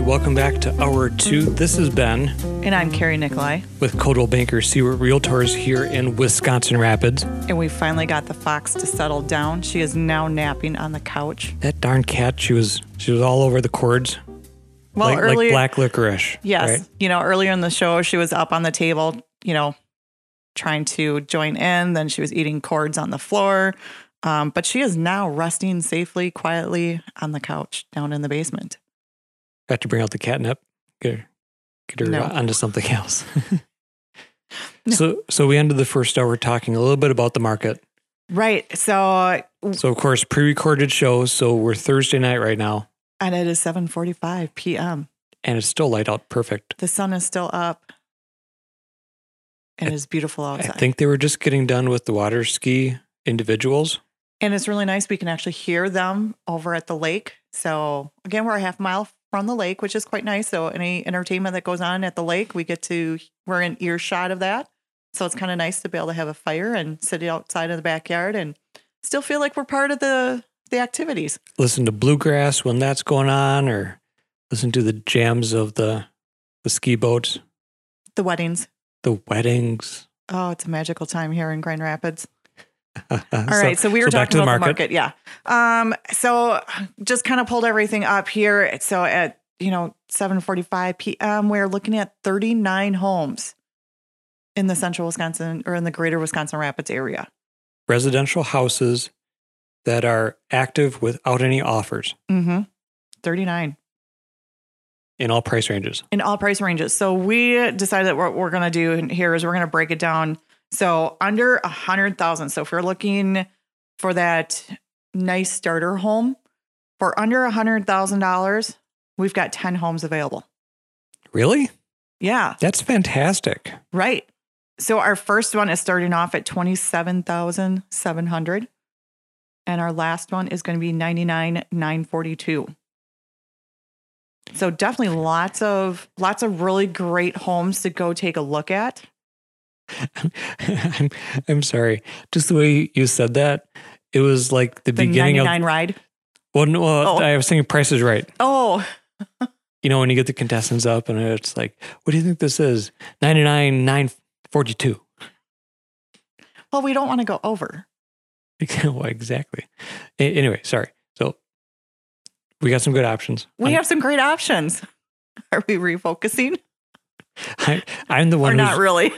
right, welcome back to hour two. This is Ben And I'm Carrie Nicolai. with Coldwell Banker Stewart Realtors here in Wisconsin Rapids. And we finally got the fox to settle down. She is now napping on the couch. That darn cat, she was she was all over the cords, Well, like, earlier, like black licorice. yes, right? you know, earlier in the show, she was up on the table, you know, trying to join in. Then she was eating cords on the floor. Um, but she is now resting safely, quietly on the couch down in the basement. Got to bring out the catnip, get her, get her No. onto something else. So, so we ended the first hour talking a little bit about the market. Right. So, So, of course, pre-recorded shows. So we're Thursday night right now, and it is 7:45 p.m. and it's still light out, perfect. The sun is still up, and it is beautiful outside. I think they were just getting done with the water ski individuals. And it's really nice. We can actually hear them over at the lake. So again, we're a half mile from the lake, which is quite nice. So any entertainment that goes on at the lake, we get to we're in earshot of that. So it's kind of nice to be able to have a fire and sit outside in the backyard and still feel like we're part of the the activities. listen to bluegrass when that's going on, or listen to the jams of the the ski boats, The weddings. the weddings. Oh, it's a magical time here in Grand Rapids. All All right, so we were back talking to the about market. the market, yeah. Um, so just kind of pulled everything up here. So at you know 7:45 p.m., we're looking at 39 homes in the central Wisconsin or in the greater Wisconsin Rapids area. Residential houses that are active without any offers Mm-hmm. 39 in all price ranges. in all price ranges. So we decided that what we're going to do here is we're going to break it down. So under a hundred thousand. So if you're looking for that nice starter home for under a hundred thousand dollars, we've got 10 homes available. Really? Yeah, That's fantastic. right. So our first one is starting off at 27,700 and our last one is going to be 99,942. So definitely lots of lots of really great homes to go take a look at. I'm I'm sorry. Just the way you said that, it was like the, The beginning 99 of. ride. Well, no, Oh. I was thinking Price is Right. Oh, You know, when you get the contestants up and it's like, what do you think this is? Ninety nine nine forty two. well, we don't want to go over. well, exactly. A- anyway, sorry. So we got some good options. We I'm, have some great options. Are we refocusing I, I'm the or one not who's, really?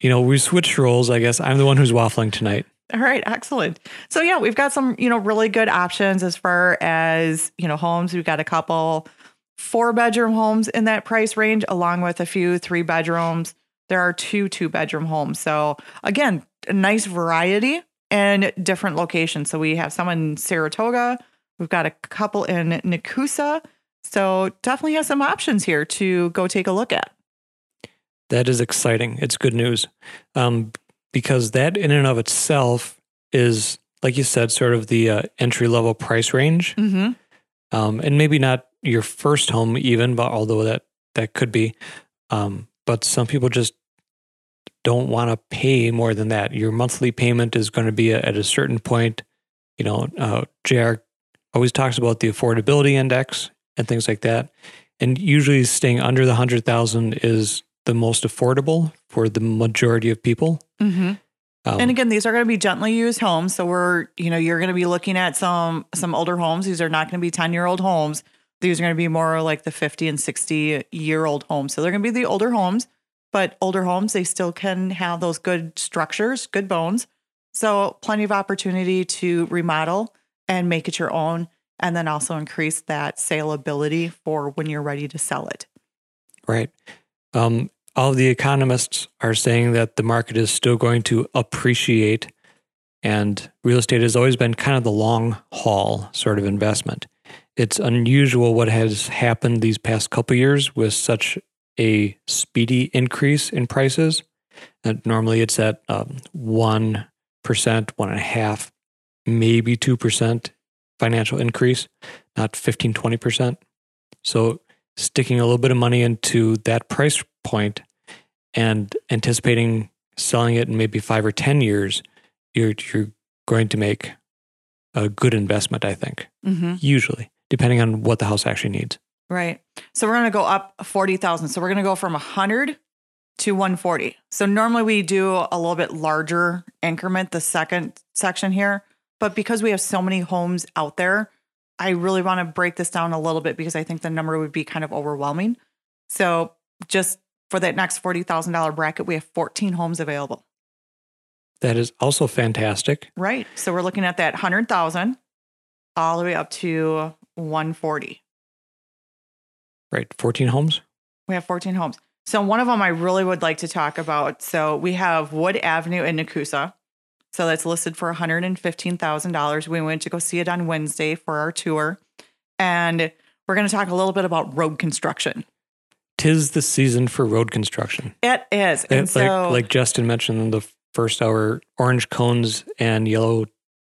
You know, we switched roles. I guess I'm the one who's waffling tonight. All right, excellent. So yeah, we've got some, you know, really good options as far as, you know, homes. We've got a couple four bedroom homes in that price range along with a few three bedrooms. There are two two bedroom homes. So again, a nice variety and different locations. So we have some in Saratoga, we've got a couple in Nekoosa. So definitely have some options here to go take a look at. That is exciting. It's good news. Um, because that in and of itself is, like you said, sort of the uh, entry level price range. Mm-hmm. Um, and maybe not your first home even, but although that that could be. Um, but some people just don't want to pay more than that. Your monthly payment is going to be at a certain point. You know, uh, JR always talks about the affordability index and things like that. And usually staying under the hundred thousand is the most affordable for the majority of people. Mm-hmm. Um, and again, these are going to be gently used homes. So we're, you know, you're going to be looking at some some older homes. These are not going to be 10 year old homes. These are going to be more like the 50 and 60 year old homes. So they're going to be the older homes, but older homes, they still can have those good structures, good bones. So plenty of opportunity to remodel and make it your own. And then also increase that saleability for when you're ready to sell it. Right. Um, all the economists are saying that the market is still going to appreciate, and real estate has always been kind of the long haul sort of investment. It's unusual what has happened these past couple years with such a speedy increase in prices. And normally it's at um, one percent, one and a half, maybe two percent financial increase, not 15, 20 percent. So sticking a little bit of money into that price point and anticipating selling it in maybe five or 10 years, you're, you're going to make a good investment, I think, Mm-hmm. usually, depending on what the house actually needs. Right. So we're going to go up 40,000. So we're going to go from 100 to 140. So normally we do a little bit larger increment, the second section here. But because we have so many homes out there, I really want to break this down a little bit because I think the number would be kind of overwhelming. So just for that next $40,000 bracket, we have 14 homes available. That is also fantastic. Right. So we're looking at that 100,000 all the way up to 140. Right. 14 homes? We have 14 homes. So one of them I really would like to talk about. So we have Wood Avenue in Nekoosa. So that's listed for $115,000. We went to go see it on Wednesday for our tour. And we're going to talk a little bit about road construction. Tis the season for road construction. It is. And It- so like, like Justin mentioned in the first hour, orange cones and yellow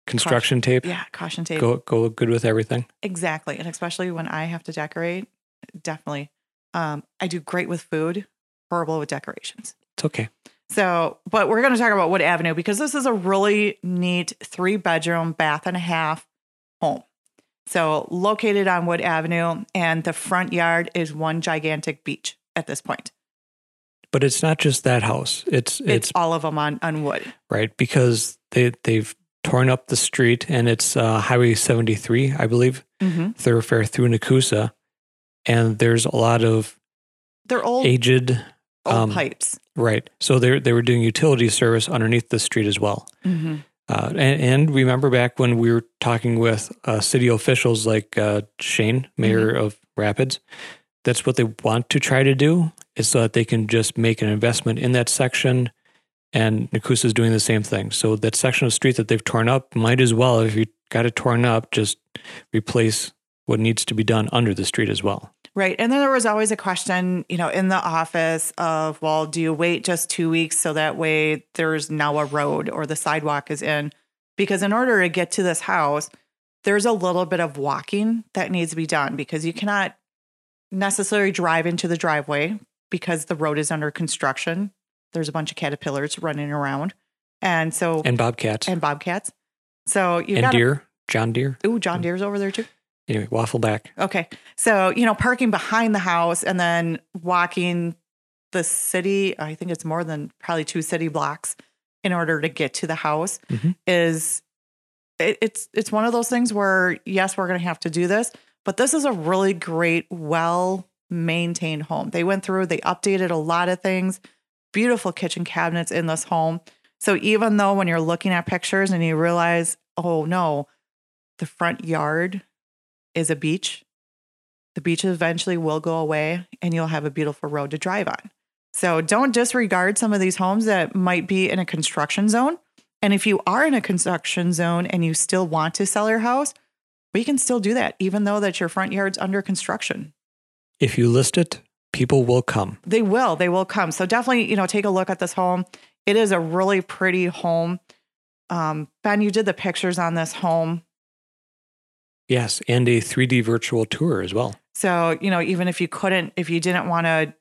construction tape yeah, caution tape. go go good with everything. Exactly. And especially when I have to decorate, definitely. Um, I do great with food, horrible with decorations. It's okay. So, but we're going to talk about Wood Avenue because this is a really neat three bedroom, bath and a half home. So, located on Wood Avenue, and the front yard is one gigantic beach at this point. But it's not just that house. It's It's, it's, all of them on, on wood. right because they they've torn up the street and it's uh, Highway 73, I believe, Mm-hmm. thoroughfare through Nekoosa, and there's a lot of They're old, aged old um, pipes. right. So they they were doing utility service underneath the street as well. Mm-hmm. Uh, and, and remember back when we were talking with uh, city officials like uh, Shane, mayor of Rapids, that's what they want to try to do is so that they can just make an investment in that section. And Nekoosa is doing the same thing. So that section of street that they've torn up might as well, if you got it torn up, just replace what needs to be done under the street as well. Right. And then there was always a question, you know, in the office of, well, do you wait just two weeks so that way there's now a road or the sidewalk is in? Because in order to get to this house, there's a little bit of walking that needs to be done because you cannot necessarily drive into the driveway because the road is under construction. There's a bunch of caterpillars running around. And so, and, bobcats and, bobcats. So you got And deer, John Deere. Ooh, John Deere's over there too. Anyway, waffle back. Okay. So, you know, parking behind the house and then walking the city, I think it's more than probably two city blocks in order to get to the house Mhm. is it, it's it's one of those things where yes, we're going to have to do this, but this is a really great well maintained home. They went through, they updated a lot of things, beautiful kitchen cabinets in this home. So even though when you're looking at pictures and you realize, "Oh no, the front yard is a beach. The beach eventually will go away and you'll have a beautiful road to drive on. So don't disregard some of these homes that might be in a construction zone. And if you are in a construction zone and you still want to sell your house, we can still do that, even though that your front yard's under construction. If you list it, people will come. They will, they will come. So definitely, you know, take a look at this home. It is a really pretty home. Um, ben, you did the pictures on this home. Yes, and a 3D virtual tour as well. So, you know, even if you couldn't, if you didn't want to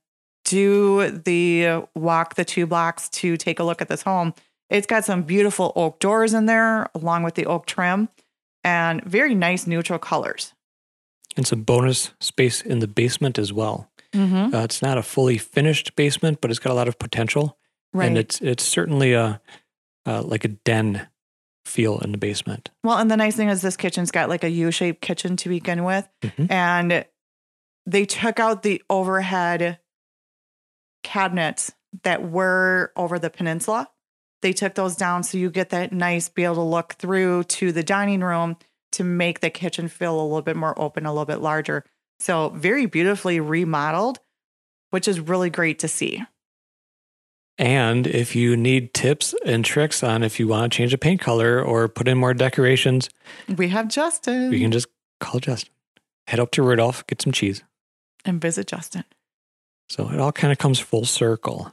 do the walk the two blocks to take a look at this home, it's got some beautiful oak doors in there along with the oak trim and very nice neutral colors. And some bonus space in the basement as well. Mm-hmm. Uh, it's not a fully finished basement, but it's got a lot of potential. Right. And it's it's certainly a uh, like a den feel in the basement. well, and the nice thing is this kitchen's got like a U-shaped kitchen to begin with. Mhm. And they took out the overhead cabinets that were over the peninsula. They took those down so you get that nice, be able to look through to the dining room to make the kitchen feel a little bit more open, a little bit larger. So, very beautifully remodeled, which is really great to see. And if you need tips and tricks on if you want to change a paint color or put in more decorations, We have Justin you can just call Justin. Head up to Rudolph, get some cheese. and visit Justin. So it all kind of comes full circle.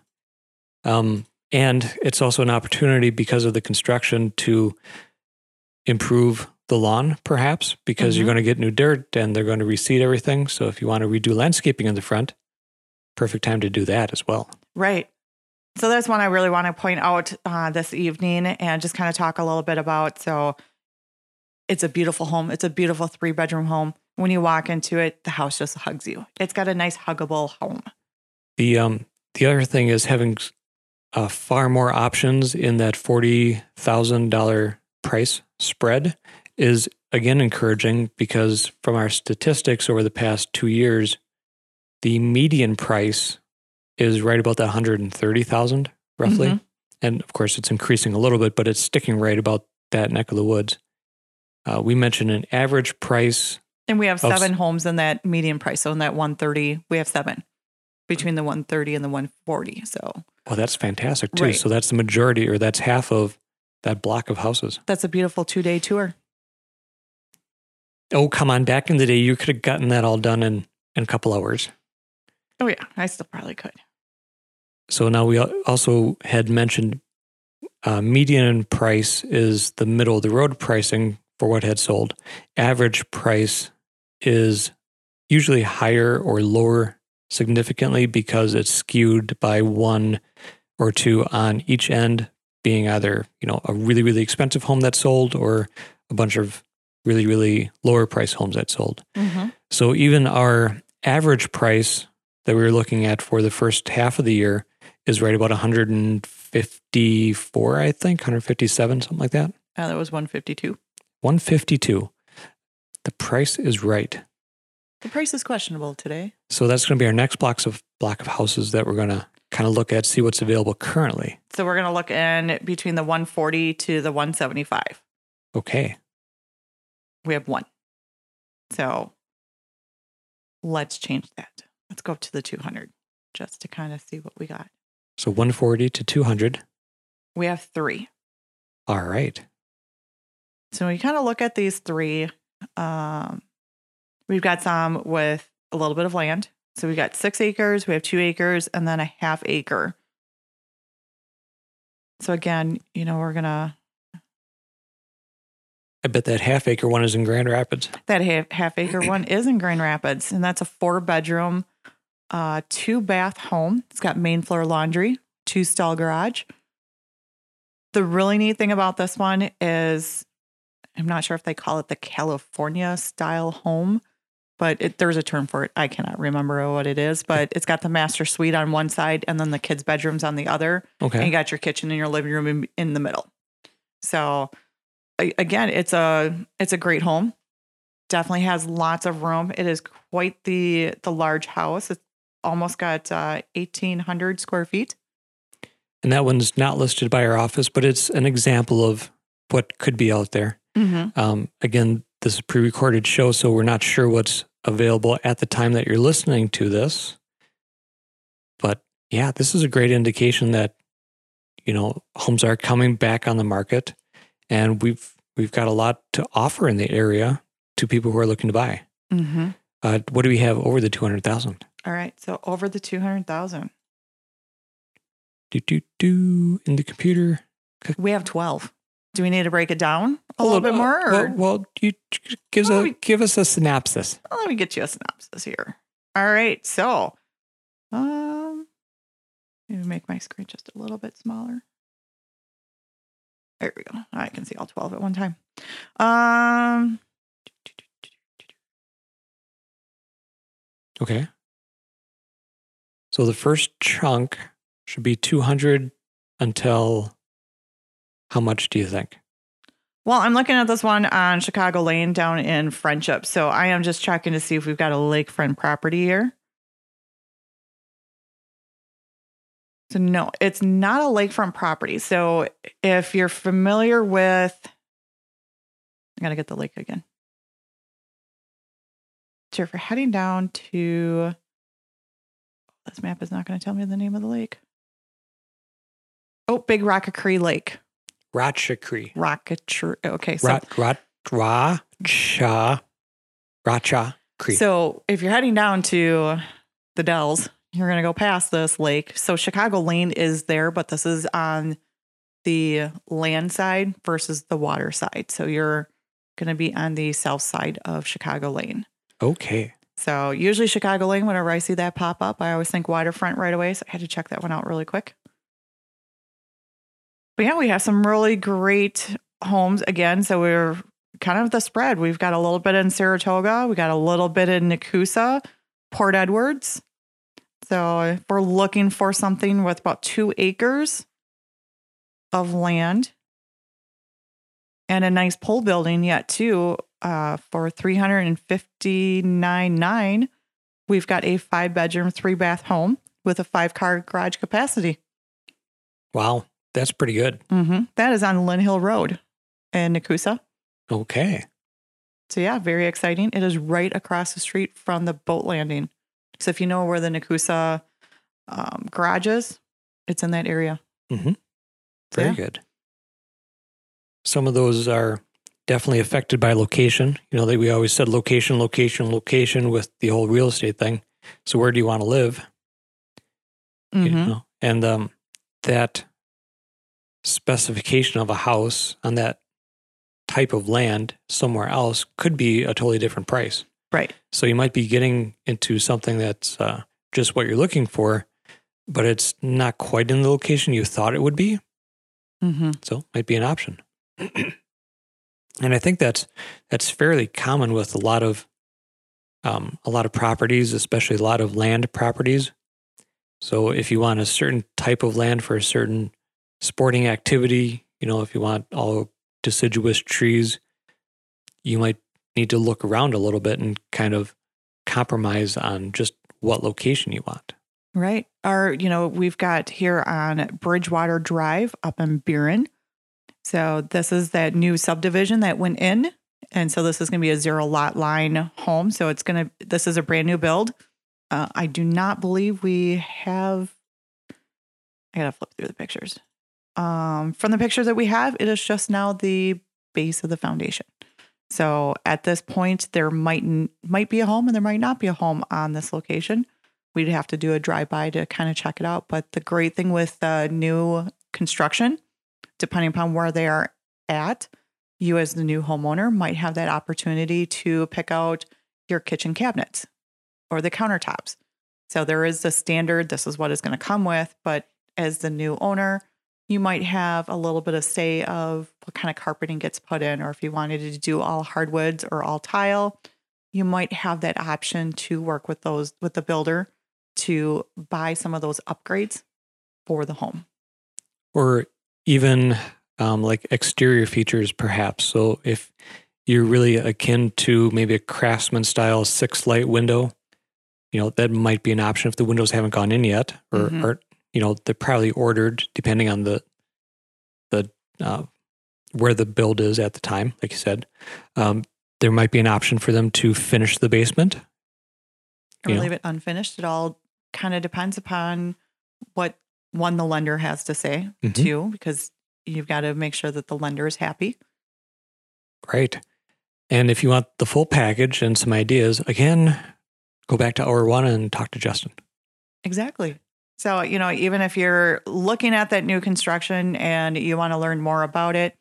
Um, and it's also an opportunity because of the construction to improve the lawn, perhaps, because you're Mhm. going to get new dirt and they're going to reseed everything. So if you want to redo landscaping in the front, perfect time to do that as well. Right. So that's one I really want to point out uh, this evening and just kind of talk a little bit about. So it's a beautiful home. It's a beautiful three bedroom home. when you walk into it, the house just hugs you. It's got a nice huggable home. The um the other thing is having uh, far more options in that forty thousand dollar price spread is again encouraging because from our statistics over the past two years, the median price is right about that hundred and thirty thousand roughly, Mhm. and of course it's increasing a little bit, but it's sticking right about that neck of the woods. Uh, we mentioned an average price And we have Of seven homes in that median price. So in that 130, we have seven between the 130 and the 140. So Well, that's fantastic too. Right. So that's the majority, or that's half of that block of houses. that's a beautiful two day tour. Oh, come on! Back in the day, you could have gotten that all done in in a couple hours. Oh, yeah. I still probably could. So now we also had mentioned uh, median price is the middle of the road pricing for what had sold. Average price is usually higher or lower significantly because it's skewed by one or two on each end being either, you know, a really, really expensive home that sold or a bunch of really, really lower price homes that sold. Mm-hmm. So even our average price that we were looking at for the first half of the year is right about 154, I think, 157, something like that. Uh, that was 152. 152. The price is right. The price is questionable today. So that's going to be our next blocks of block of houses that we're going to kind of look at, see what's available currently. So we're going to look in between the 140 to the 175. Okay. We have one. So let's change that. Let's go up to the 200 just to kind of see what we got. So 140 to 200. We have three. All right. So we kind of look at these three. Um, we've got some with a little bit of land. So we've got six acres, we have two acres, and then a half acre. So again, you know, we're gonna I bet that half acre one is in Grand Rapids. that half, half acre one is in Grand Rapids, and that's a four bedroom, uh, two bath home. It's got main floor laundry, two stall garage. The really neat thing about this one is I'm not sure if they call it the California style home, but it, there's a term for it. I cannot remember what it is, but it's got the master suite on one side and then the kids' bedrooms on the other. Okay. And you got your kitchen and your living room in, in the middle. So again, it's a it's a great home. Definitely has lots of room. It is quite the the large house. It's almost got uh, eighteen hundred square feet. And that one's not listed by our office, but it's an example of what could be out there. Mm-hmm. Um, again, this is a pre-recorded show, so we're not sure what's available at the time that you're listening to this. But yeah, this is a great indication that you know homes are coming back on the market, and we've we've got a lot to offer in the area to people who are looking to buy. Mm-hmm. Uh, what do we have over the two hundred thousand? All right, so over the two hundred thousand, Do do do in the computer. we have twelve. Do we need to break it down a little bit more? Or Well, well you gives Well, a we- give us a synopsis. Well, let me get you a synopsis here. All right, so um, maybe make my screen just a little bit smaller. There we go. I can see all twelve at one time. Um, Okay. So the first chunk should be 200 until how much do you think? well, I'm looking at this one on Chicago Lane down in Friendship. So I am just checking to see if we've got a lakefront property here. So no, it's not a lakefront property. So if you're familiar with, I gotta get the lake again. So if you're heading down to, this map is not going to tell me the name of the lake. Oh, Big Roche-a-Cri Lake. Ratchacree. Roche-a-Cri. Okay, so Rat, rat, racha, racha creek. So if you're heading down to the Dells, you're going to go past this lake. So Chicago Lane is there, but this is on the land side versus the water side. So you're going to be on the south side of Chicago Lane. okay. So usually Chicago Lane, whenever I see that pop up, I always think waterfront right away. So I had to check that one out really quick. But yeah, we have some really great homes again. So we're kind of the spread. We've got a little bit in Saratoga, we got a little bit in Nekoosa, Port Edwards. So if we're looking for something with about two acres of land and a nice pole building yet too, uh, for 359.9, we've got a five bedroom, three bath home with a five car garage capacity. Wow, that's pretty good. Mm-hmm. That is on Lynn Hill Road in Nekoosa. Okay. So yeah, very exciting. It is right across the street from the boat landing. So if you know where the Nekoosa um, garage is, it's in that area. Mm-hmm. Very Yeah. good. Some of those are definitely affected by location. You know, that we always said location, location, location with the whole real estate thing. So where do you want to live? You Mhm. know, and um, that specification of a house on that type of land somewhere else could be a totally different price. Right. So you might be getting into something that's uh, just what you're looking for, but it's not quite in the location you thought it would be. Mm-hmm. So it might be an option. and I think that's that's fairly common with a lot of um, a lot of properties, especially a lot of land properties. So if you want a certain type of land for a certain sporting activity, you know, if you want all deciduous trees, you might need to look around a little bit and kind of compromise on just what location you want. Right. Our, you know, we've got here on Bridgewater Drive up in Biron. So this is that new subdivision that went in. And so this is going to be a zero lot line home. So it's going to, this is a brand new build. Uh, I do not believe we have, I got to flip through the pictures. Um, from the pictures that we have, it is just now the base of the foundation. So at this point, there might might be a home and there might not be a home on this location we'd have to do a drive by to kind of check it out. But the great thing with uh, new construction, depending upon where they are at, you as the new homeowner might have that opportunity to pick out your kitchen cabinets or the countertops. So there is a standard, this is what it's going to come with. But as the new owner, you might have a little bit of say of what kind of carpeting gets put in, or if you wanted to do all hardwoods or all tile, you might have that option to work with those with the builder to buy some of those upgrades for the home. or even um, like exterior features, perhaps. So if you're really akin to maybe a craftsman style six light window, you know that might be an option if the windows haven't gone in yet, or, Mhm. or you know they're probably ordered depending on the the uh, where the build is at the time. Like you said, um, there might be an option for them to finish the basement. Or You know. leave it unfinished. It all kind of depends upon what one the lender has to say Mhm. too, because you've got to make sure that the lender is happy. Great. And if you want the full package and some ideas, again, go back to hour one and talk to Justin. Exactly. So, you know, even if you're looking at that new construction and you want to learn more about it,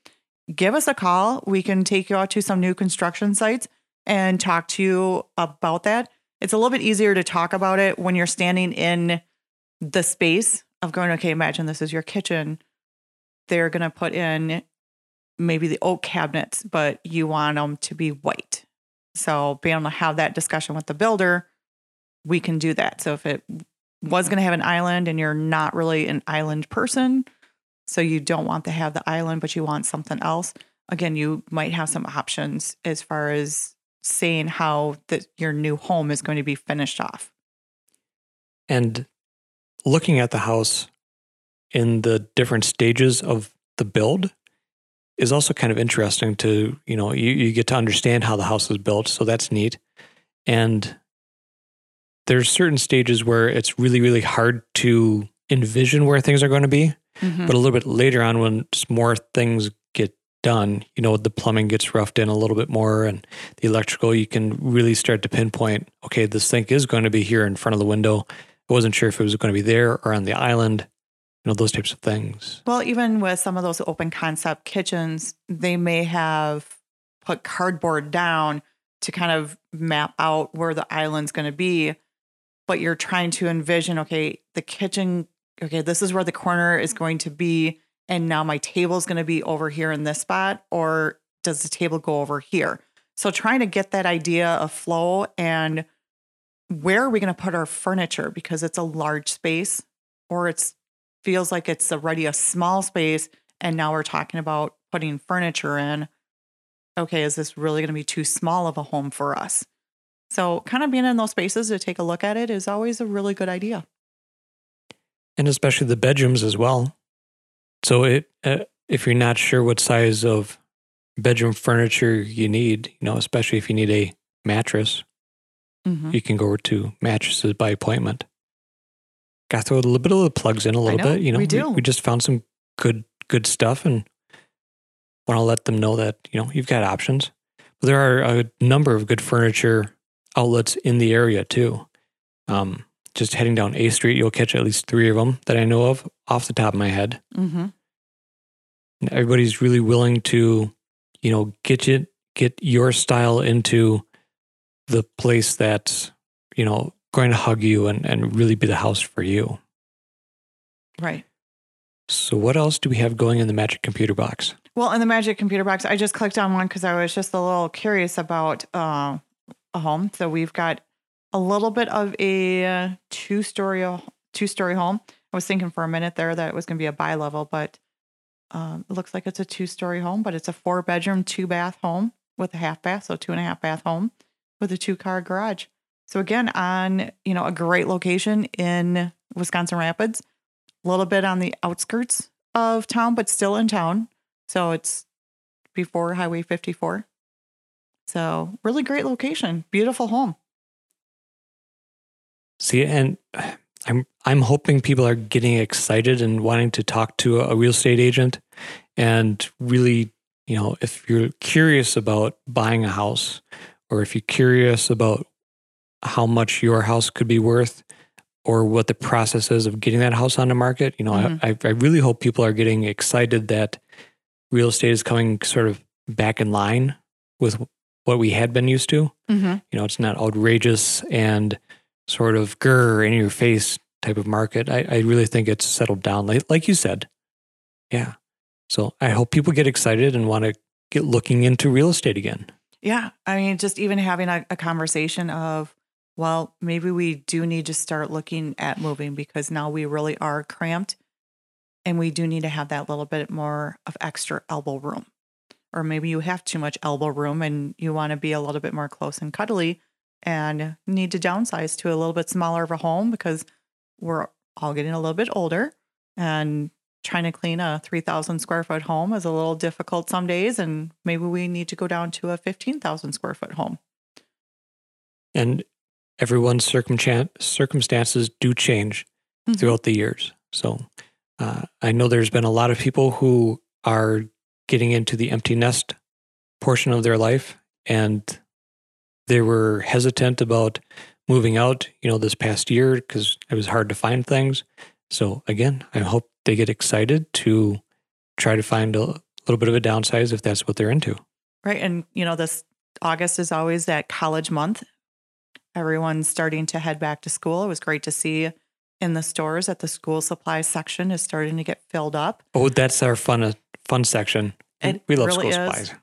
give us a call. We can take you out to some new construction sites and talk to you about that. It's a little bit easier to talk about it when you're standing in the space of going, okay, imagine this is your kitchen. They're going to put in maybe the oak cabinets, but you want them to be white. So, being able to have that discussion with the builder, we can do that. So, if it was going to have an island and you're not really an island person, so you don't want to have the island, but you want something else, again, you might have some options as far as saying how that your new home is going to be finished off. And looking at the house in the different stages of the build is also kind of interesting to, you know, you, you get to understand how the house is built. So that's neat. And there's certain stages where it's really, really hard to envision where things are going to be. Mhm. But a little bit later on, when more things get done, you know, the plumbing gets roughed in a little bit more and the electrical, you can really start to pinpoint, okay, this sink is going to be here in front of the window. I wasn't sure if it was going to be there or on the island, you know, those types of things. Well, even with some of those open concept kitchens, they may have put cardboard down to kind of map out where the island's going to be. But you're trying to envision, okay, the kitchen, okay, this is where the corner is going to be. And now my table's going to be over here in this spot. Or does the table go over here? So trying to get that idea of flow and where are we going to put our furniture because it's a large space or it's feels like it's already a small space and now we're talking about putting furniture in. Okay, is this really going to be too small of a home for us? So, kind of being in those spaces to take a look at it is always a really good idea. And especially the bedrooms as well. So, it uh, if you're not sure what size of bedroom furniture you need, you know, especially if you need a mattress, mm-hmm. you can go to mattresses by appointment. Got to throw a little bit of the plugs in a little know, bit. You know, we, do. We, we just found some good good stuff and want to let them know that you know you've got options. But there are a number of good furniture outlets in the area too. Um, just heading down A Street, you'll catch at least three of them that I know of off the top of my head. Mm-hmm. everybody's really willing to, you know, get you get your style into the place that's you know going to hug you and and really be the house for you. Right. So what else do we have going in the Magic Computer Box? Well, in the Magic Computer Box, I just clicked on one because I was just a little curious about uh, a home. So we've got a little bit of a two story two story home. I was thinking for a minute there that it was going to be a bi level, but um, it looks like it's a two story home. But it's a four bedroom, two bath home with a half bath, so two and a half bath home with a two car garage. So again, on you know a great location in Wisconsin Rapids, a little bit on the outskirts of town, but still in town. So it's before Highway 54. So, really great location, beautiful home. See, and I'm I'm hoping people are getting excited and wanting to talk to a real estate agent and really, you know, if you're curious about buying a house or if you're curious about how much your house could be worth or what the process is of getting that house on the market, you know, mm-hmm. I, I really hope people are getting excited that real estate is coming sort of back in line with what we had been used to. Mm-hmm. You know, it's not outrageous and sort of grr in your face type of market. I, I really think it's settled down, like, like you said. Yeah. So I hope people get excited and want to get looking into real estate again. Yeah. I mean, just even having a, a conversation of, well, maybe we do need to start looking at moving because now we really are cramped and we do need to have that little bit more of extra elbow room or maybe you have too much elbow room and you want to be a little bit more close and cuddly and need to downsize to a little bit smaller of a home because we're all getting a little bit older and trying to clean a 3000 square foot home is a little difficult some days and maybe we need to go down to a 15000 square foot home and everyone's circumstances do change mm-hmm. throughout the years so uh, i know there's been a lot of people who are getting into the empty nest portion of their life and they were hesitant about moving out, you know, this past year because it was hard to find things. So again, I hope they get excited to try to find a little bit of a downsize if that's what they're into. Right. And, you know, this August is always that college month. Everyone's starting to head back to school. It was great to see in the stores that the school supply section is starting to get filled up. Oh, that's our fun uh, fun section. It we love really school is. supplies.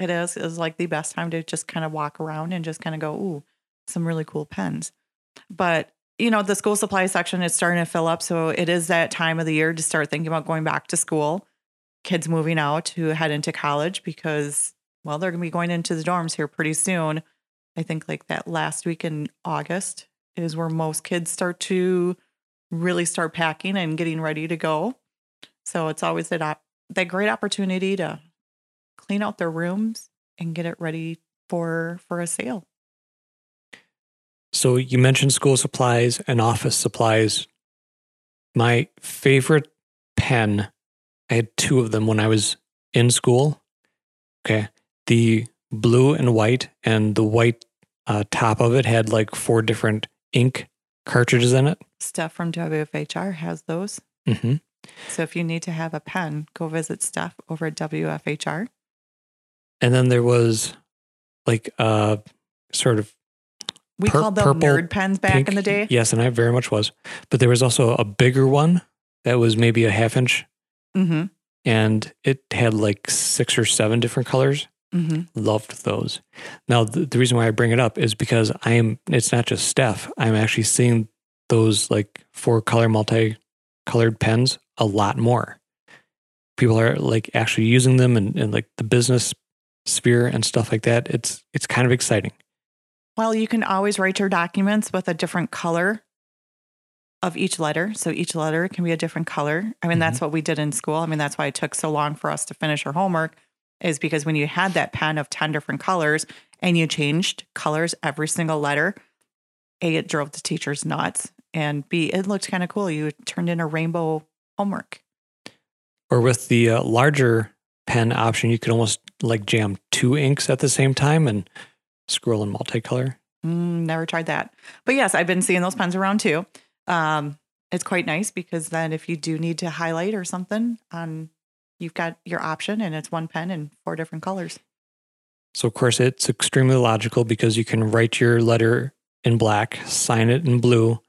It is is like the best time to just kind of walk around and just kind of go, ooh, some really cool pens. But you know, the school supply section is starting to fill up, so it is that time of the year to start thinking about going back to school. Kids moving out to head into college because well, they're going to be going into the dorms here pretty soon. I think like that last week in August is where most kids start to really start packing and getting ready to go. So it's always that that great opportunity to clean out their rooms and get it ready for for a sale. So you mentioned school supplies and office supplies. My favorite pen, I had two of them when I was in school. Okay. The blue and white, and the white uh, top of it had like four different ink cartridges in it. Steph from WFHR has those. Mm-hmm. So if you need to have a pen, go visit Steph over at WFHR. And then there was like uh sort of we pur- called them purple, nerd pens back pink. in the day. Yes, and I very much was. But there was also a bigger one that was maybe a half inch. Mm-hmm. And it had like six or seven different colors. hmm Loved those. Now, the, the reason why I bring it up is because I am, it's not just Steph. I'm actually seeing those like four color multi colored pens a lot more. People are like actually using them and, and like the business sphere and stuff like that. It's, it's kind of exciting. Well, you can always write your documents with a different color of each letter. So each letter can be a different color. I mean, that's what we did in school. I mean, that's why it took so long for us to finish our homework, is because when you had that pen of 10 different colors and you changed colors every single letter, A, it drove the teachers nuts. And B, it looked kind of cool. You turned in a rainbow homework. Or with the uh, larger pen option, you could almost like jam two inks at the same time and scroll in multicolor. Mm, never tried that. But yes, I've been seeing those pens around too. Um, it's quite nice because then if you do need to highlight or something, um, you've got your option and it's one pen in four different colors. So, of course, it's extremely logical because you can write your letter in black, sign it in blue,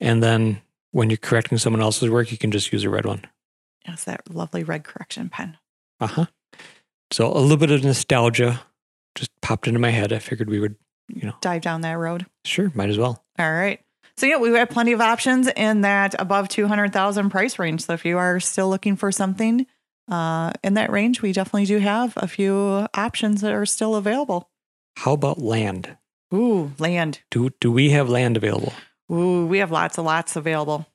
and then when you're correcting someone else's work, you can just use a red one. Yes, that lovely red correction pen. Uh huh. So, a little bit of nostalgia just popped into my head. I figured we would, you know, Dive down that road. sure, might as well. All right. So yeah, we've got plenty of options in that above 200,000 price range. So if you are still looking for something uh, in that range, we definitely do have a few options that are still available. How about land? Ooh, land. Do, do we have land available? Ooh, we have lots of lots available.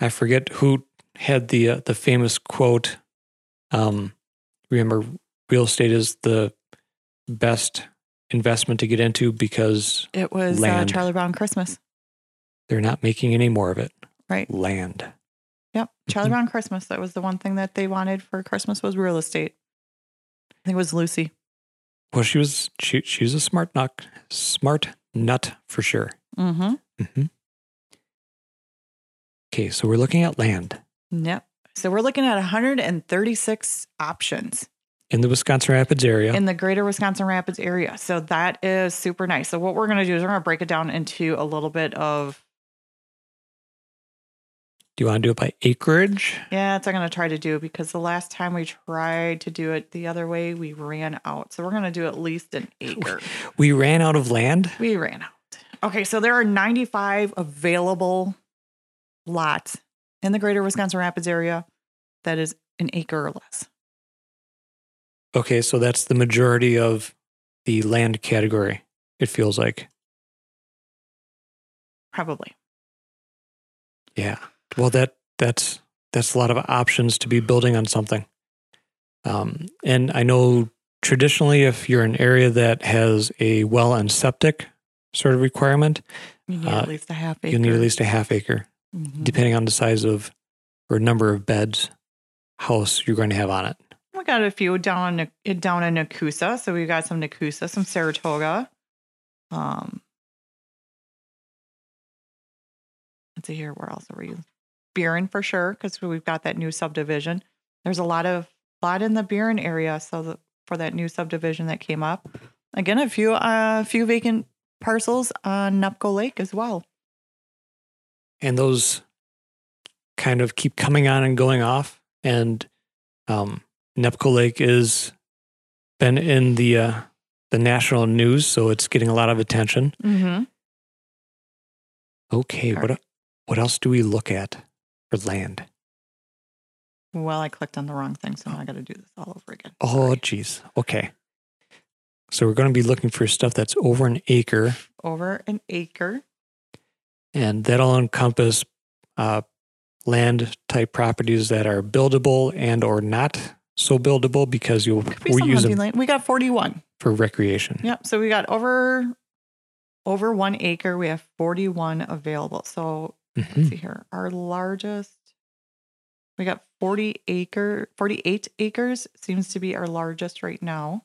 I forget who had the uh, the famous quote. Um, remember, real estate is the best investment to get into because It was uh, Charlie Brown Christmas. they're not making any more of it. Right. Land. Yep. Charlie. Brown Christmas. That was the one thing that they wanted for Christmas was real estate. I think it was Lucy. Well, she was she she was a smart nut, smart nut for sure. Mm-hmm. hmm Okay, so we're looking at land Yep. So we're looking at 136 options. In the Wisconsin Rapids area. in the greater Wisconsin Rapids area. So that is super nice. So what we're going to do is we're going to break it down into a little bit of do you want to do it by acreage? yeah, it's I'm going to try to do because the last time we tried to do it the other way, we ran out. So we're going to do at least an acre. We ran out of land. we ran out. Okay, so there are 95 available lots in the greater Wisconsin Rapids area that is an acre or less. Okay, so that's the majority of the land category. It feels like. Probably. Yeah. Well, that that's that's a lot of options to be building on something. Um, and I know traditionally, if you're an area that has a well and septic sort of requirement, You need Uh, at least a half acre. you'll need at least a half acre, Mhm. depending on the size of or number of beds house you're going to have on it. We got a few down in down in Nekoosa. So we got some Nekoosa, some Saratoga. Um, let's see here. Where else are we? Biron for sure, because we've got that new subdivision. There's a lot of lot in the Biron area. So the, for that new subdivision that came up, again, a few uh, few vacant parcels on Nepco Lake as well. and those kind of keep coming on and going off. And um, Nepco Lake is been in the uh, the national news, so it's getting a lot of attention. Mm-hmm. Okay, what what else do we look at for land? Well, I clicked on the wrong thing, so now I got to do this all over again. Oh, geez. Okay, so we're going to be looking for stuff that's over an acre, over an acre. and that'll encompass uh, land type properties that are buildable and or not so buildable because you'll be we use them land. We got 41. for recreation. Yep. So we got over over one acre. We have 41 available. So Mhm. let's see here. Our largest we got 40 acre 48 acres seems to be our largest right now.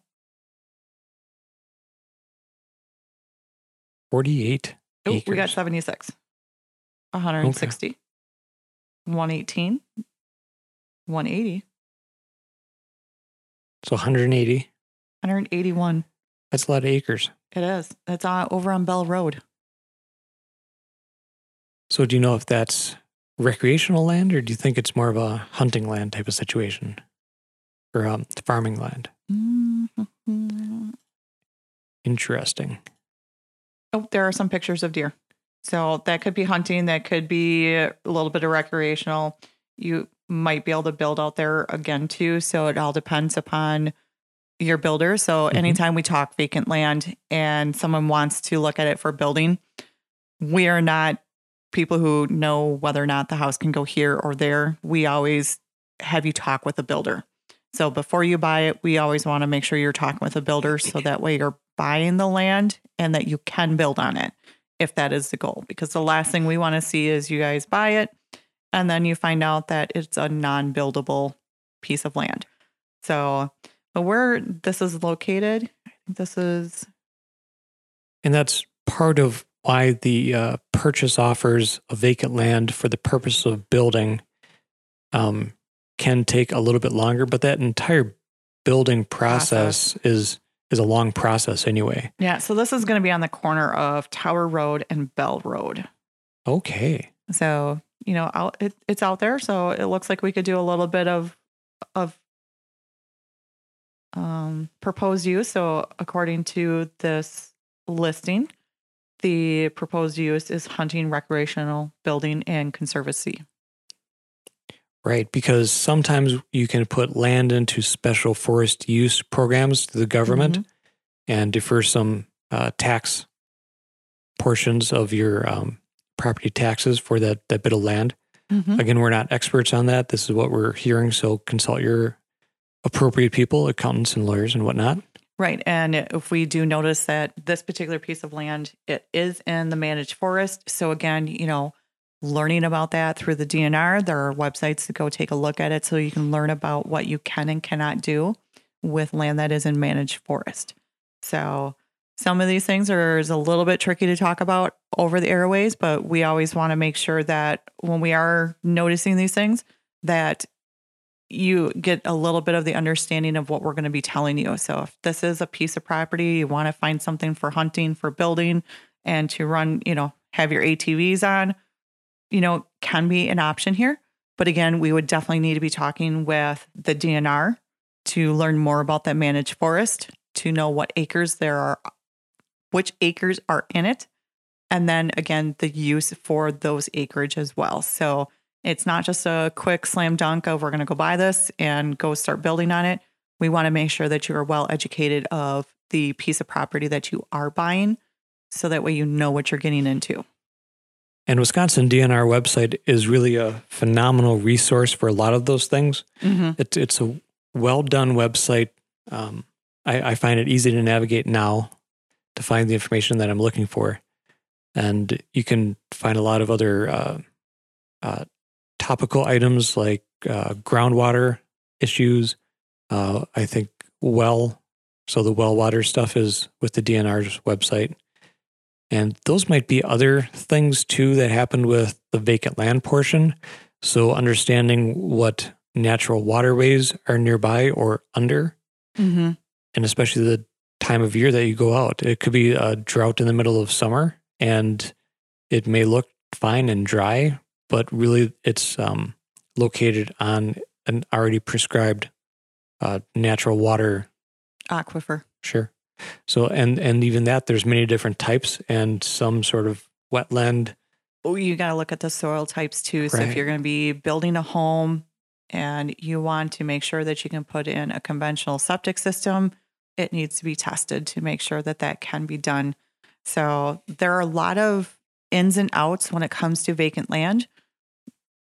48 Oh, we got 76. 160. 118. 180. So 180. 181. That's a lot of acres. It is. It's uh, over on Bell Road. So do you know if that's recreational land or do you think it's more of a hunting land type of situation or um, farming land? Mhm. Mm, Interesting. Oh, there are some pictures of deer. So that could be hunting, that could be a little bit of recreational. You might be able to build out there again too. So it all depends upon your builder. So Mhm. anytime we talk vacant land and someone wants to look at it for building, we are not people who know whether or not the house can go here or there. We always have you talk with a builder. So before you buy it, we always want to make sure you're talking with a builder so that way you're buying the land and that you can build on it if that is the goal. Because the last thing we want to see is you guys buy it and then you find out that it's a non buildable piece of land. So, but where this is located, this is, And that's part of why the uh, purchase offers of vacant land for the purpose of building um, can take a little bit longer, but that entire building process, is is a long process anyway. yeah. So this is going to be on the corner of Tower Road and Bell Road. Okay. So, you know, out, it, it's out there. So it looks like we could do a little bit of, of, um, proposed use. So according to this listing, the proposed use is hunting, recreational, building, and conservancy. Right, because sometimes you can put land into special forest use programs to the government and defer some uh, tax portions of your um, property taxes for that, that bit of land. Mhm. Again, we're not experts on that. This is what we're hearing. So consult your appropriate people, accountants and lawyers and whatnot. Right. And if we do notice that this particular piece of land, it is in the managed forest. So again, you know, learning about that through the DNR, there are websites to go take a look at it so you can learn about what you can and cannot do with land that is in managed forest. So some of these things are is a little bit tricky to talk about over the airways, but we always want to make sure that when we are noticing these things, that you get a little bit of the understanding of what we're going to be telling you. So if this is a piece of property, you want to find something for hunting, for building, and to run, you know, have your ATVs on, you know, can be an option here. But again, we would definitely need to be talking with the DNR to learn more about that managed forest, to know what acres there are, which acres are in it. And then again, the use for those acreage as well. So it's not just a quick slam dunk of we're going to go buy this and go start building on it. We want to make sure that you are well educated of the piece of property that you are buying so that way you know what you're getting into. And Wisconsin DNR website is really a phenomenal resource for a lot of those things. Mm-hmm. It's it's a well done website. Um, I, I find it easy to navigate now to find the information that I'm looking for, and you can find a lot of other uh, uh, topical items like uh, groundwater issues. Uh, I think well, so the well water stuff is with the DNR's website. And those might be other things too that happened with the vacant land portion. So understanding what natural waterways are nearby or under, Mm-hmm. and especially the time of year that you go out. It could be a drought in the middle of summer and it may look fine and dry, but really it's um, located on an already prescribed uh, natural water Aquifer. Sure. So and and even that there's many different types and some sort of wetland. Oh, you got to look at the soil types too. So if you're going to be building a home and you want to make sure that you can put in a conventional septic system, it needs to be tested to make sure that that can be done. So there are a lot of ins and outs when it comes to vacant land.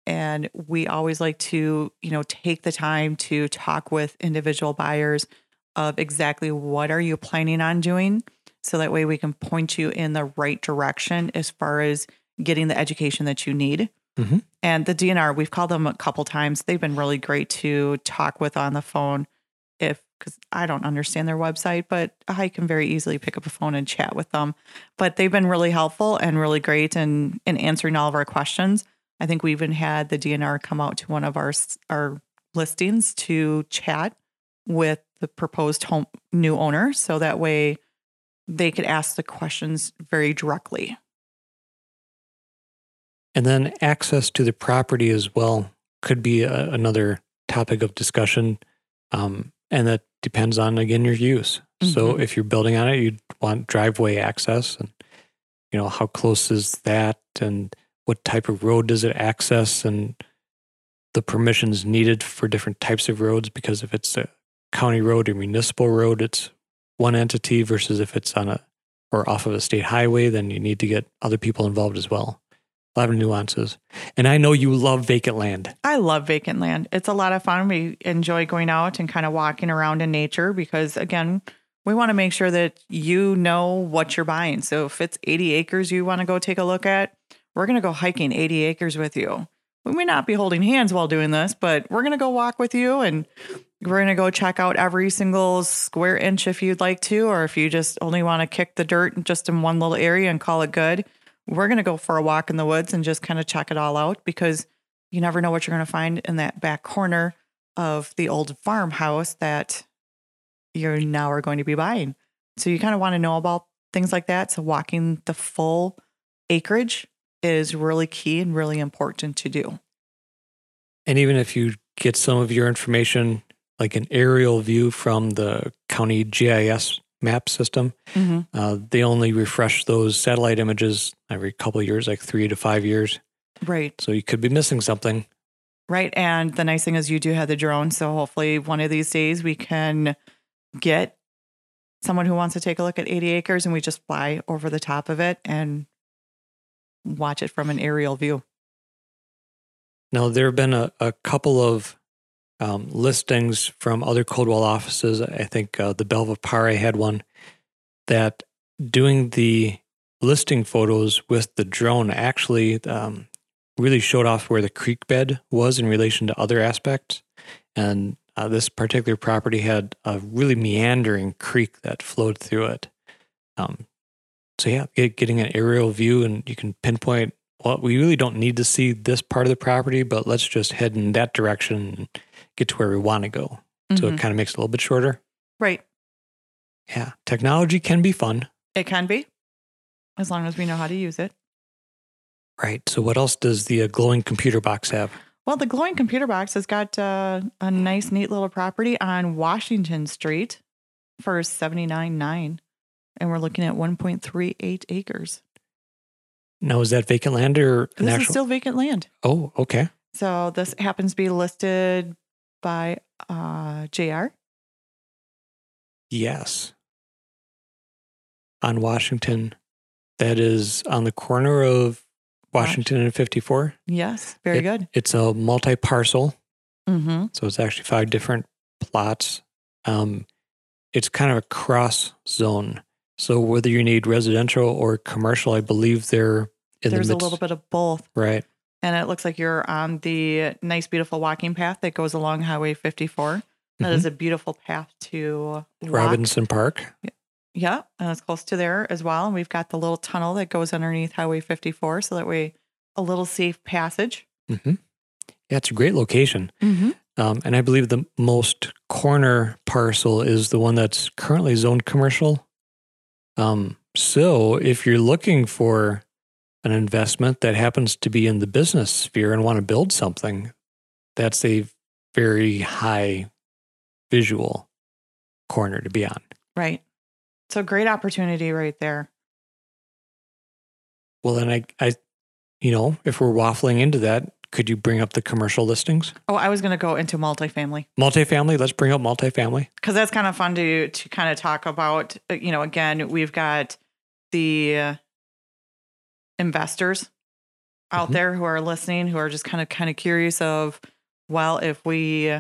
And we always like to, you know, take the time to talk with individual buyers of exactly what are you planning on doing so that way we can point you in the right direction as far as getting the education that you need. Mhm. And the DNR, we've called them a couple times. They've been really great to talk with on the phone if because I don't understand their website, but I can very easily pick up a phone and chat with them. But they've been really helpful and really great in in answering all of our questions. I think we even had the DNR come out to one of our our listings to chat with the proposed home new owner, so that way they could ask the questions very directly. And then access to the property as well could be a, another topic of discussion. Um, and that depends on again your use. So Mhm. if you're building on it, you'd want driveway access and you know, how close is that and what type of road does it access and the permissions needed for different types of roads because if it's a county road or municipal road, it's one entity versus if it's on a or off of a state highway, then you need to get other people involved as well. A lot of nuances. And I know you love vacant land. I love vacant land. It's a lot of fun. We enjoy going out and kind of walking around in nature because, again, we want to make sure that you know what you're buying. So if it's 80 acres you want to go take a look at, we're going to go hiking 80 acres with you. We may not be holding hands while doing this, but we're going to go walk with you and we're going to go check out every single square inch if you'd like to, or if you just only want to kick the dirt just in one little area and call it good. We're going to go for a walk in the woods and just kind of check it all out because you never know what you're going to find in that back corner of the old farmhouse that you're now are going to be buying. So you kind of want to know about things like that. So walking the full acreage is really key and really important to do. And even if you get some of your information like an aerial view from the county GIS map system, Mm-hmm. uh, they only refresh those satellite images every couple of years, like three to five years. Right. So you could be missing something. Right. And the nice thing is you do have the drone. So hopefully one of these days we can get someone who wants to take a look at 80 acres and we just fly over the top of it and watch it from an aerial view. Now, there have been a, a couple of um, listings from other Coldwell offices. I think uh, the Belva Pare had one that doing the listing photos with the drone actually um, really showed off where the creek bed was in relation to other aspects. And uh, this particular property had a really meandering creek that flowed through it. Um, so, yeah, get, getting an aerial view and you can pinpoint well, we really don't need to see this part of the property, but let's just head in that direction and get to where we want to go. So Mhm. it kind of makes it a little bit shorter. right. Yeah. Technology can be fun. It can be as long as we know how to use it. Right. So what else does the uh, glowing computer box have? Well, the glowing computer box has got uh, a nice, neat little property on Washington Street for seventy nine nine, and we're looking at one point three eight acres. Now, is that vacant land or This actual? is still vacant land. oh, okay. So this happens to be listed by uh, JR. Yes. On Washington. That is on the corner of Washington and 54. Yes, very It- good. It's a multi parcel. Mm-hmm. So it's actually five different plots. Um, it's kind of a cross zone. So whether you need residential or commercial, I believe they're in There's the a little bit of both. right. And it looks like you're on the nice, beautiful walking path that goes along Highway 54. That is Mhm. a beautiful path to walk. Robinson Park. Yeah, and it's close to there as well. And we've got the little tunnel that goes underneath Highway 54, so that way a little safe passage. hmm Yeah, it's a great location. Mm-hmm. Um, and I believe the most corner parcel is the one that's currently zoned commercial. Um, so if you're looking for an investment that happens to be in the business sphere and want to build something, that's a very high visual corner to be on. Right. So great opportunity right there. Well, then I, I, you know, if we're waffling into that, could you bring up the commercial listings? Oh, I was going to go into multifamily Multifamily, let's bring up multifamily. because that's kind of fun to to kind of talk about. Uh, You know, again, we've got the uh, investors out Mhm. there who are listening, who are just kind of kind of curious of, well, if we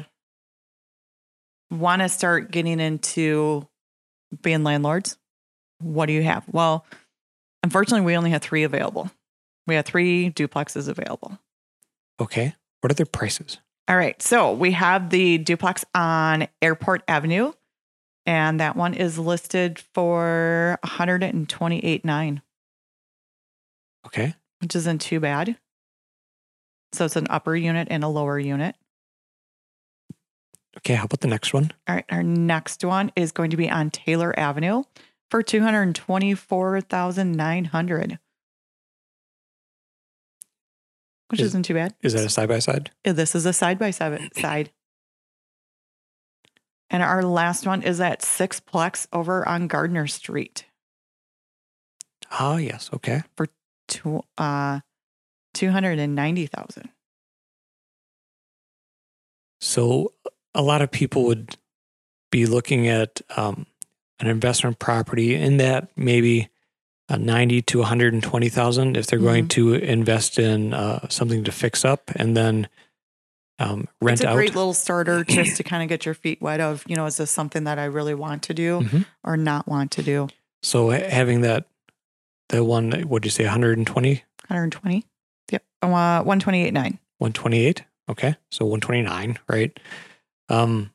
want to start getting into being landlords, what do you have? Well, unfortunately, we only have three available. We have three duplexes available. Okay. What are their prices? All right. So we have the duplex on Airport Avenue, and that one is listed for 128.9, Okay. which isn't too bad. So it's an upper unit and a lower unit. Okay. How about the next one? All right. Our next one is going to be on Taylor Avenue for 224,900, which Is- isn't too bad. Is that a side by side? This is a side by side. Side. And our last one is at Sixplex over on Gardner Street. Ah, yes. Okay. To uh 290,000. So a lot of people would be looking at um, an investment property in that maybe uh, 90 to 120,000 if they're going to invest in uh, something to fix up and then um, rent it's a out. great little starter just to kind of get your feet wet of, you know, is this something that I really want to do Mhm. or not want to do? So having that, the one, what'd you say, 120, 120. Yep. Uh, 128.9. 128? Okay. So 129, right? Um,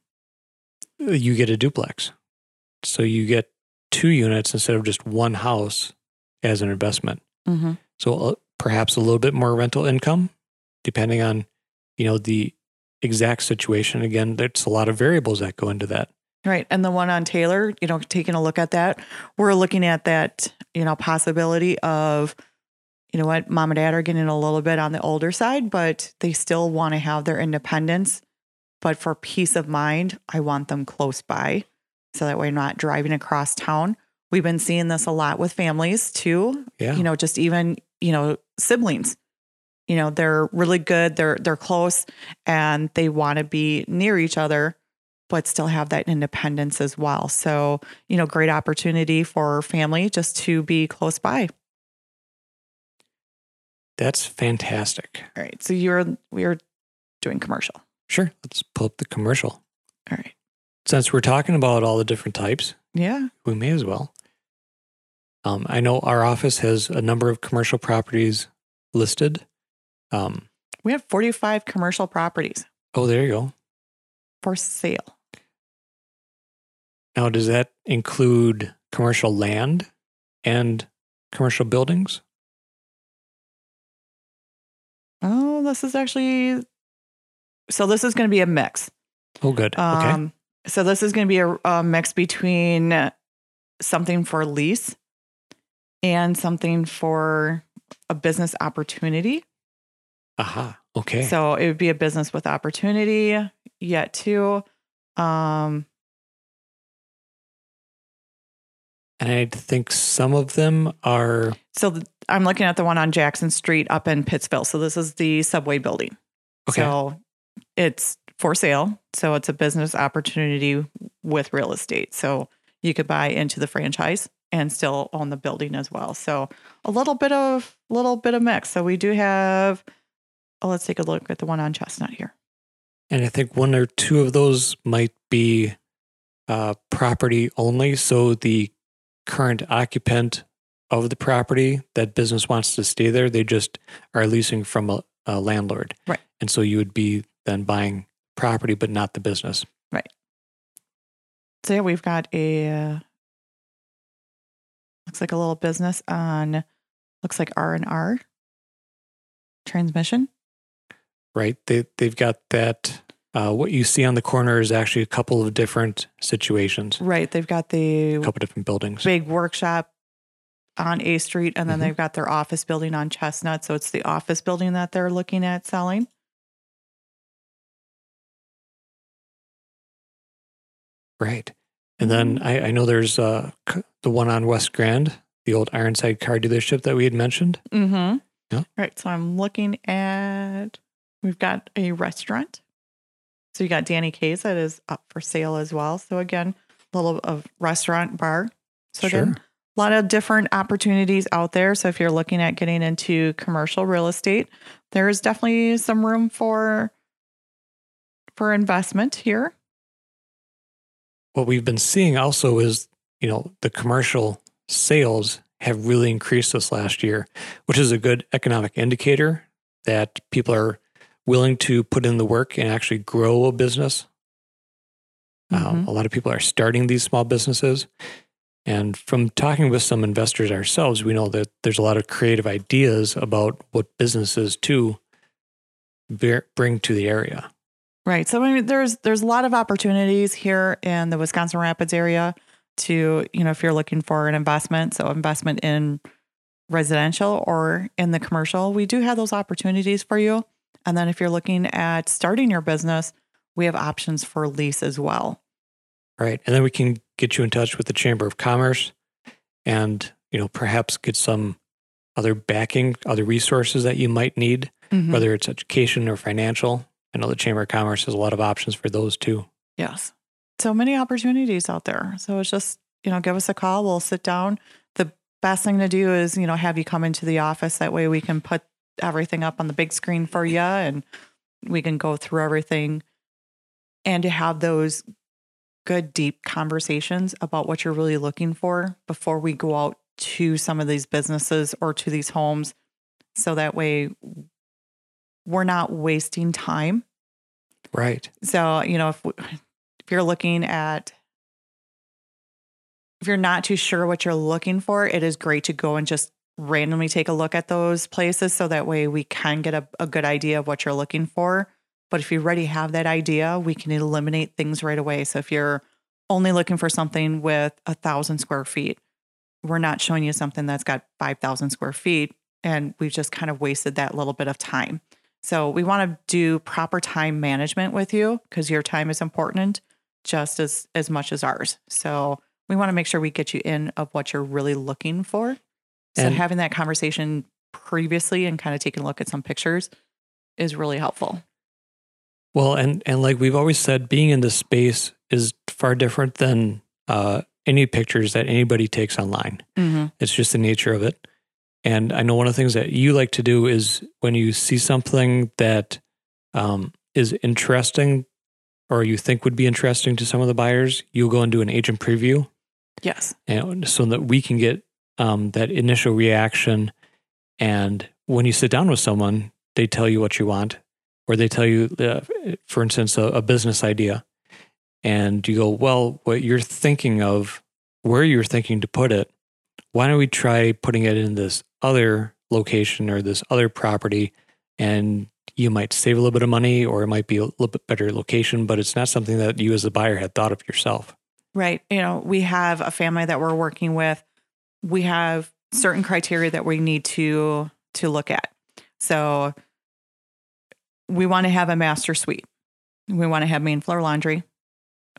you get a duplex. So you get two units instead of just one house as an investment. Mm-hmm. So uh, perhaps a little bit more rental income, depending on, you know, the exact situation. Again, there's a lot of variables that go into that. Right. And the one on Taylor, you know, taking a look at that, we're looking at that, you know, possibility of, you know what, mom and dad are getting a little bit on the older side, but they still want to have their independence. But for peace of mind, I want them close by. So that way I'm not driving across town. We've been seeing this a lot with families too. Yeah. You know, just even, you know, siblings. You know, they're really good, they're they're close and they want to be near each other but still have that independence as well. So, you know, great opportunity for family just to be close by. That's fantastic. All right. So you're we're doing commercial. Sure. Let's pull up the commercial. All right. Since we're talking about all the different types, Yeah. we may as well. Um, I know our office has a number of commercial properties listed. Um, We have 45 commercial properties oh, there you go. For sale. Now, does that include commercial land and commercial buildings? Oh, this is actually so this is going to be a mix. Oh, good. okay. Um so this is going to be a, a mix between something for lease and something for a business opportunity. Aha. Okay. So it would be a business with opportunity yet too. Um, and I think some of them are so th- I'm looking at the one on Jackson Street up in Pittsville. So this is the subway building. okay. So it's for sale. So it's a business opportunity with real estate. So you could buy into the franchise and still own the building as well. So a little bit of little bit of mix. So we do have oh, let's take a look at the one on Chestnut here. And I think one or two of those might be uh, property only. So the current occupant of the property, that business wants to stay there. They just are leasing from a, a landlord. Right. And so you would be then buying property, but not the business. Right. So yeah, we've got a uh, looks like a little business on looks like R and R transmission. Right. They, they've got that. Uh, what you see on the corner is actually a couple of different situations, Right. They've got the a couple different buildings. big workshop on A Street, and then Mhm. they've got their office building on Chestnut. So it's the office building that they're looking at selling. Right. And then Mm-hmm. I, I know there's uh, c- the one on West Grand, the old Ironside car dealership that we had mentioned. Mm-hmm. Yeah. Right. So I'm looking at we've got a restaurant. So you got Danny K's that is up for sale as well. So again, a little of restaurant bar. So again, a lot of different opportunities out there. So if you're looking at getting into commercial real estate, there is definitely some room for for investment here. What we've been seeing also is, you know, the commercial sales have really increased this last year, which is a good economic indicator that people are willing to put in the work and actually grow a business. Um, Mhm. a lot of people are starting these small businesses. And from talking with some investors ourselves, we know that there's a lot of creative ideas about what businesses to ver- bring to the area. Right. So I mean, there's there's a lot of opportunities here in the Wisconsin Rapids area to, you know, if you're looking for an investment, so investment in residential or in the commercial, we do have those opportunities for you. And then if you're looking at starting your business, we have options for lease as well. Right. And then we can get you in touch with the Chamber of Commerce and, you know, perhaps get some other backing, other resources that you might need, Mhm. whether it's education or financial. I know the Chamber of Commerce has a lot of options for those too. Yes. So many opportunities out there. So it's just, you know, give us a call. We'll sit down. The best thing to do is, you know, have you come into the office. That way we can put everything up on the big screen for you and we can go through everything and to have those good, deep conversations about what you're really looking for before we go out to some of these businesses or to these homes. So that way we're not wasting time Right. so, you know, if if you're looking at if you're not too sure what you're looking for, it is great to go and just randomly take a look at those places so that way we can get a, a good idea of what you're looking for. But if you already have that idea, we can eliminate things right away. So if you're only looking for something with a thousand square feet, we're not showing you something that's got 5,000 square feet. And we've just kind of wasted that little bit of time. So we want to do proper time management with you because your time is important just as as much as ours. So we want to make sure we get you in of what you're really looking for. So And- having that conversation previously and kind of taking a look at some pictures is really helpful. Well, and and like we've always said, being in this space is far different than uh, any pictures that anybody takes online. Mm-hmm. It's just the nature of it. And I know one of the things that you like to do is when you see something that um, is interesting or you think would be interesting to some of the buyers, you'll go and do an agent preview Yes. and so that we can get um, that initial reaction. And when you sit down with someone, they tell you what you want, or they tell you, uh, for instance, a, a business idea, and you go, "Well, what you're thinking of, where you're thinking to put it, why don't we try putting it in this other location or this other property?" And you might save a little bit of money, or it might be a little bit better location, but it's not something that you as a buyer had thought of yourself. Right. You know, we have a family that we're working with. We have certain criteria that we need to to look at. So we want to have a master suite. We want to have main floor laundry.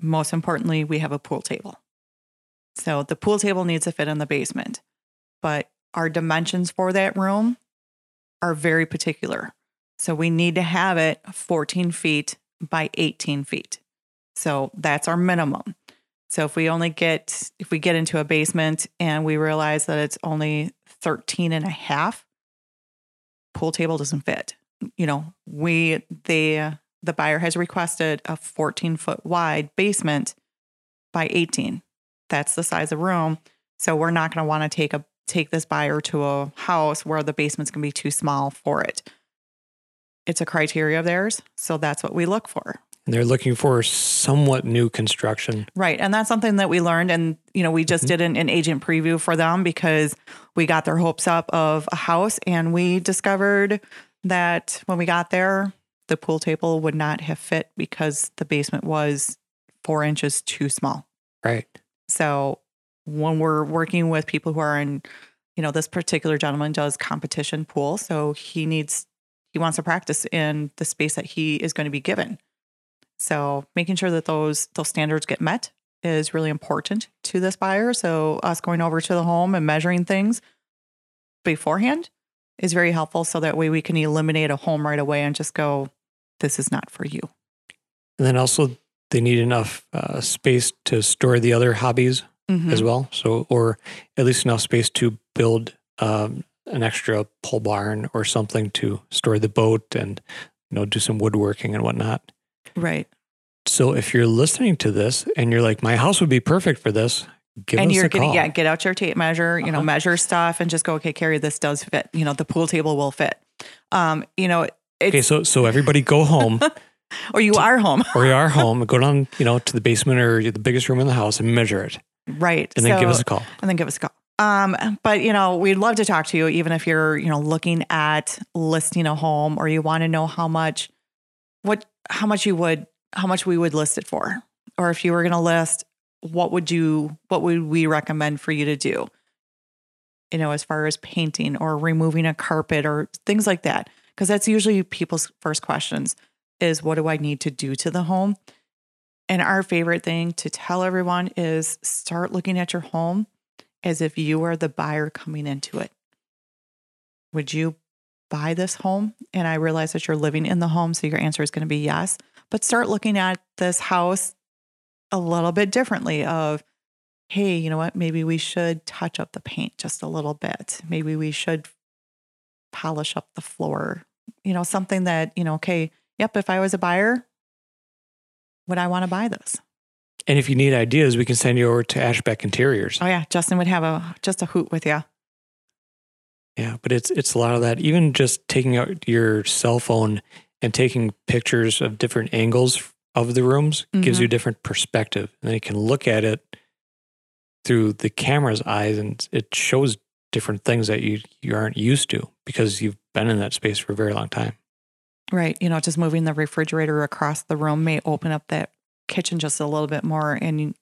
Most importantly, we have a pool table. So the pool table needs to fit in the basement. But our dimensions for that room are very particular. So we need to have it 14 feet by 18 feet. So that's our minimum. So if we only get if we get into a basement and we realize that it's only 13 and a half, pool table doesn't fit. You know, we the the buyer has requested a 14 foot wide basement by 18. That's the size of room. So we're not going to want to take a take this buyer to a house where the basement's going to be too small for it. It's a criteria of theirs, so that's what we look for. And they're looking for somewhat new construction. Right. And that's something that we learned. And, you know, we just Mhm. did an, an agent preview for them because we got their hopes up of a house and we discovered that when we got there, the pool table would not have fit because the basement was four inches too small. Right. So when we're working with people who are in, you know, this particular gentleman does competition pool. So he needs, he wants to practice in the space that he is going to be given. So making sure that those those standards get met is really important to this buyer. So us going over to the home and measuring things beforehand is very helpful. So that way we can eliminate a home right away and just go, this is not for you. And then also, they need enough uh, space to store the other hobbies Mhm. as well. So, or at least enough space to build um, an extra pole barn or something to store the boat and you know do some woodworking and whatnot. Right. So, if you're listening to this and you're like, "My house would be perfect for this," give and us you're a getting call. yeah, get out your tape measure, you know, Uh-huh. measure stuff and just go, okay, Carrie, this does fit. You know, the pool table will fit. Um, you know, it's Okay, so so everybody go home or you are home. or you are home, go down, you know, to the basement or the biggest room in the house and measure it, right. and then give us a call. and then give us a call. Um, but you know, we'd love to talk to you, even if you're, you know, looking at listing a home or you want to know how much, what, how much you would, how much we would list it for, or if you were going to list, what would you, what would we recommend for you to do? You know, as far as painting or removing a carpet or things like that, because that's usually people's first questions: is what do I need to do to the home? And our favorite thing to tell everyone is start looking at your home as if you are the buyer coming into it. Would you buy this home? And I realize that you're living in the home, so your answer is going to be yes. But start looking at this house a little bit differently of hey, you know what? Maybe we should touch up the paint just a little bit. Maybe we should polish up the floor. You know, something that, you know, okay, yep, if I was a buyer, would I want to buy this? And if you need ideas, we can send you over to Ashbeck Interiors. Oh yeah, Justin would have a just a hoot with you. Yeah, but it's it's a lot of that. Even just taking out your cell phone and taking pictures of different angles of the rooms gives Mhm. you a different perspective. And then you can look at it through the camera's eyes and it shows different things that you you aren't used to because you've been in that space for a very long time. Right. You know, just moving the refrigerator across the room may open up that kitchen just a little bit more. And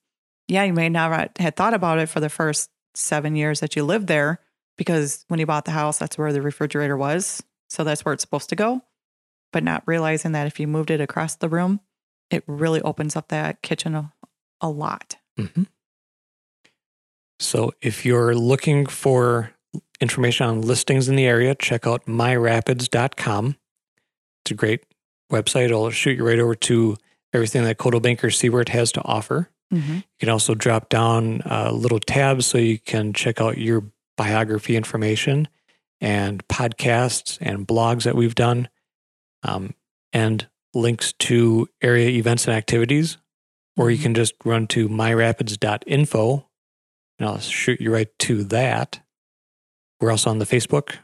yeah, you may not have thought about it for the first seven years that you lived there because when you bought the house, that's where the refrigerator was. So that's where it's supposed to go. But not realizing that if you moved it across the room, it really opens up that kitchen a, a lot. hmm So if you're looking for information on listings in the area, check out myrapids.com. It's a great website. It'll shoot you right over to everything that Coldwell Banker Siewert has to offer. Mm-hmm. You can also drop down a little tabs so you can check out your biography information and podcasts and blogs that we've done, um, and links to area events and activities. Or you Mhm. can just run to myrapids.info and I'll shoot you right to that. We're also on the Facebook.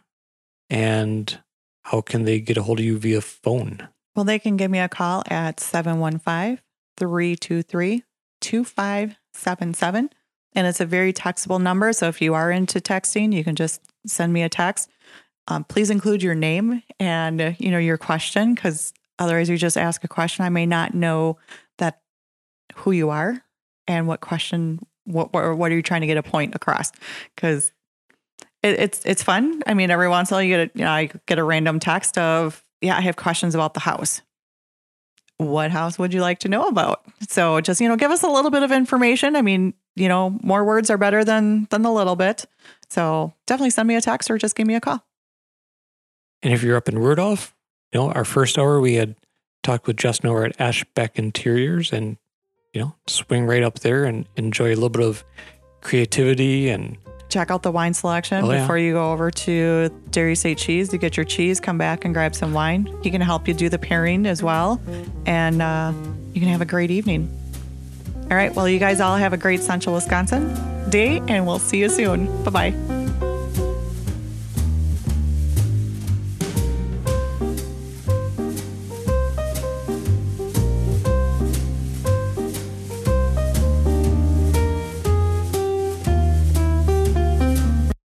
And how can they get a hold of you via phone? Well, they can give me a call at 715 323 2577. And it's a very textable number. So if you are into texting, you can just send me a text. Um, please include your name and uh, you know your question because otherwise you just ask a question. I may not know that who you are and what question what what, what are you trying to get a point across because it, it's it's fun. I mean, every once in a while you get a, you know I get a random text of yeah I have questions about the house. What house would you like to know about? So just you know give us a little bit of information. I mean you know more words are better than than a little bit. So definitely send me a text or just give me a call. And if you're up in Rudolph, you know, our first hour we had talked with Justin over at Ashbeck Interiors and, you know, swing right up there and enjoy a little bit of creativity and Check out the wine selection Oh, yeah. before you go over to Dairy State Cheese to get your cheese. Come back and grab some wine. He can help you do the pairing as well, and uh, you can have a great evening. All right. Well, you guys all have a great Central Wisconsin day, and we'll see you soon. Bye bye.